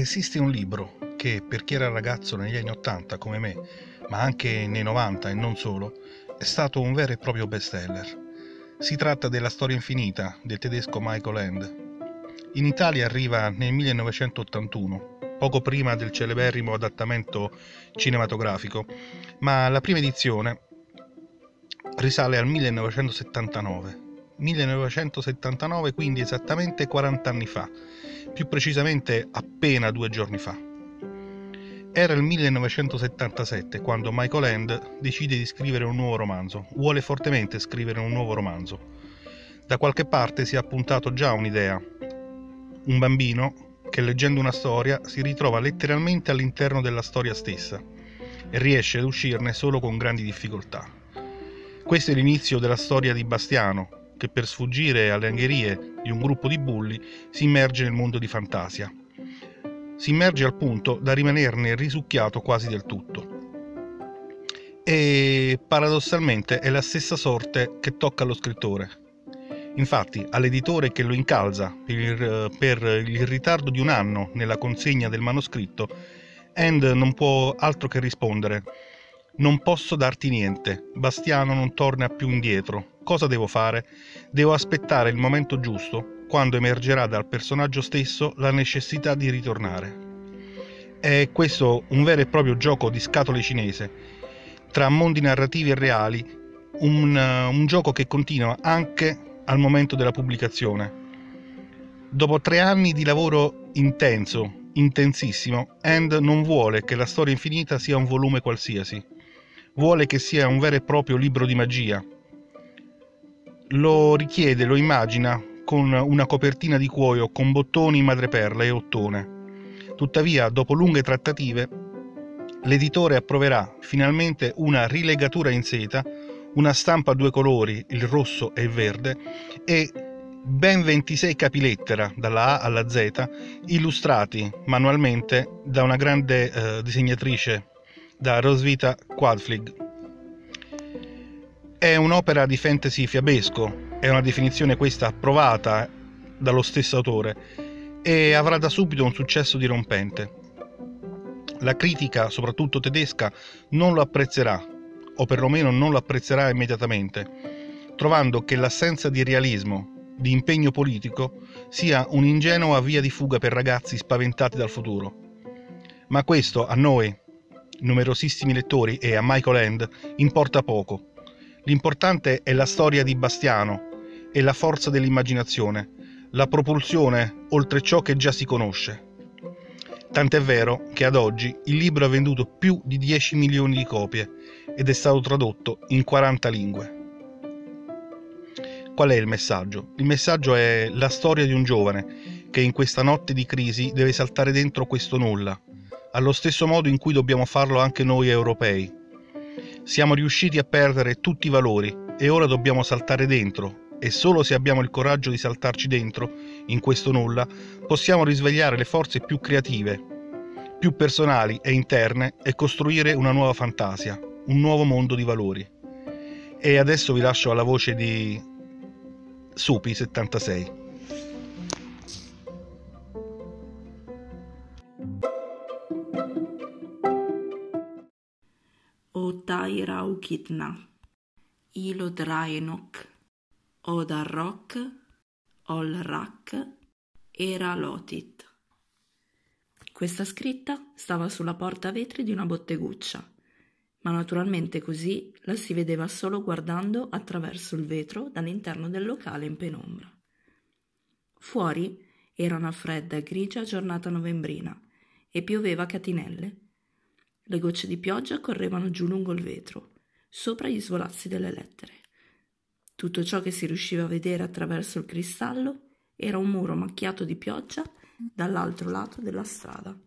Esiste un libro che per chi era ragazzo negli anni 80 come me, ma anche nei 90 e non solo, è stato un vero e proprio bestseller. Si tratta della storia infinita del tedesco Michael End. In Italia arriva nel 1981, poco prima del celeberrimo adattamento cinematografico, ma la prima edizione risale al 1979. 1979, quindi esattamente 40 anni fa, più precisamente appena due giorni fa. Era il 1977 quando Michael End decide di scrivere un nuovo romanzo, vuole fortemente scrivere un nuovo romanzo. Da qualche parte si è appuntato già un'idea. Un bambino che leggendo una storia si ritrova letteralmente all'interno della storia stessa e riesce ad uscirne solo con grandi difficoltà. Questo è l'inizio della storia di Bastiano, che per sfuggire alle angherie di un gruppo di bulli si immerge nel mondo di fantasia si immerge al punto da rimanerne risucchiato quasi del tutto. E paradossalmente è la stessa sorte che tocca allo scrittore. Infatti, all'editore che lo incalza per, il ritardo di un anno nella consegna del manoscritto, End non può altro che rispondere: Non posso darti niente, Bastiano non torna più indietro. Cosa devo fare? Devo aspettare il momento giusto quando emergerà dal personaggio stesso la necessità di ritornare. È questo un vero e proprio gioco di scatole cinese, tra mondi narrativi e reali, un, un gioco che continua anche al momento della pubblicazione. Dopo tre anni di lavoro intenso, intensissimo, End non vuole che la storia infinita sia un volume qualsiasi. Vuole che sia un vero e proprio libro di magia. Lo richiede, lo immagina con una copertina di cuoio con bottoni madreperla e ottone. Tuttavia, dopo lunghe trattative, l'editore approverà finalmente una rilegatura in seta, una stampa a due colori, il rosso e il verde, e ben 26 capilettera dalla A alla Z, illustrati manualmente da una grande eh, disegnatrice, da Rosvita Quadflig. È un'opera di fantasy fiabesco, è una definizione questa approvata dallo stesso autore e avrà da subito un successo dirompente. La critica, soprattutto tedesca, non lo apprezzerà, o perlomeno non lo apprezzerà immediatamente, trovando che l'assenza di realismo, di impegno politico, sia un'ingenua via di fuga per ragazzi spaventati dal futuro. Ma questo a noi, numerosissimi lettori, e a Michael End importa poco. L'importante è la storia di Bastiano, e la forza dell'immaginazione, la propulsione oltre ciò che già si conosce. Tant'è vero che ad oggi il libro ha venduto più di 10 milioni di copie ed è stato tradotto in 40 lingue. Qual è il messaggio? Il messaggio è la storia di un giovane che in questa notte di crisi deve saltare dentro questo nulla, allo stesso modo in cui dobbiamo farlo anche noi europei. Siamo riusciti a perdere tutti i valori e ora dobbiamo saltare dentro e solo se abbiamo il coraggio di saltarci dentro, in questo nulla, possiamo risvegliare le forze più creative, più personali e interne e costruire una nuova fantasia, un nuovo mondo di valori. E adesso vi lascio alla voce di Supi76. Rairaukitna, Ilodraenok, Odarrok, Olrak, Eralotit. Questa scritta stava sulla porta a vetri di una botteguccia, ma naturalmente così la si vedeva solo guardando attraverso il vetro dall'interno del locale in penombra. Fuori era una fredda e grigia giornata novembrina e pioveva a catinelle le gocce di pioggia correvano giù lungo il vetro, sopra gli svolazzi delle lettere. Tutto ciò che si riusciva a vedere attraverso il cristallo era un muro macchiato di pioggia dall'altro lato della strada.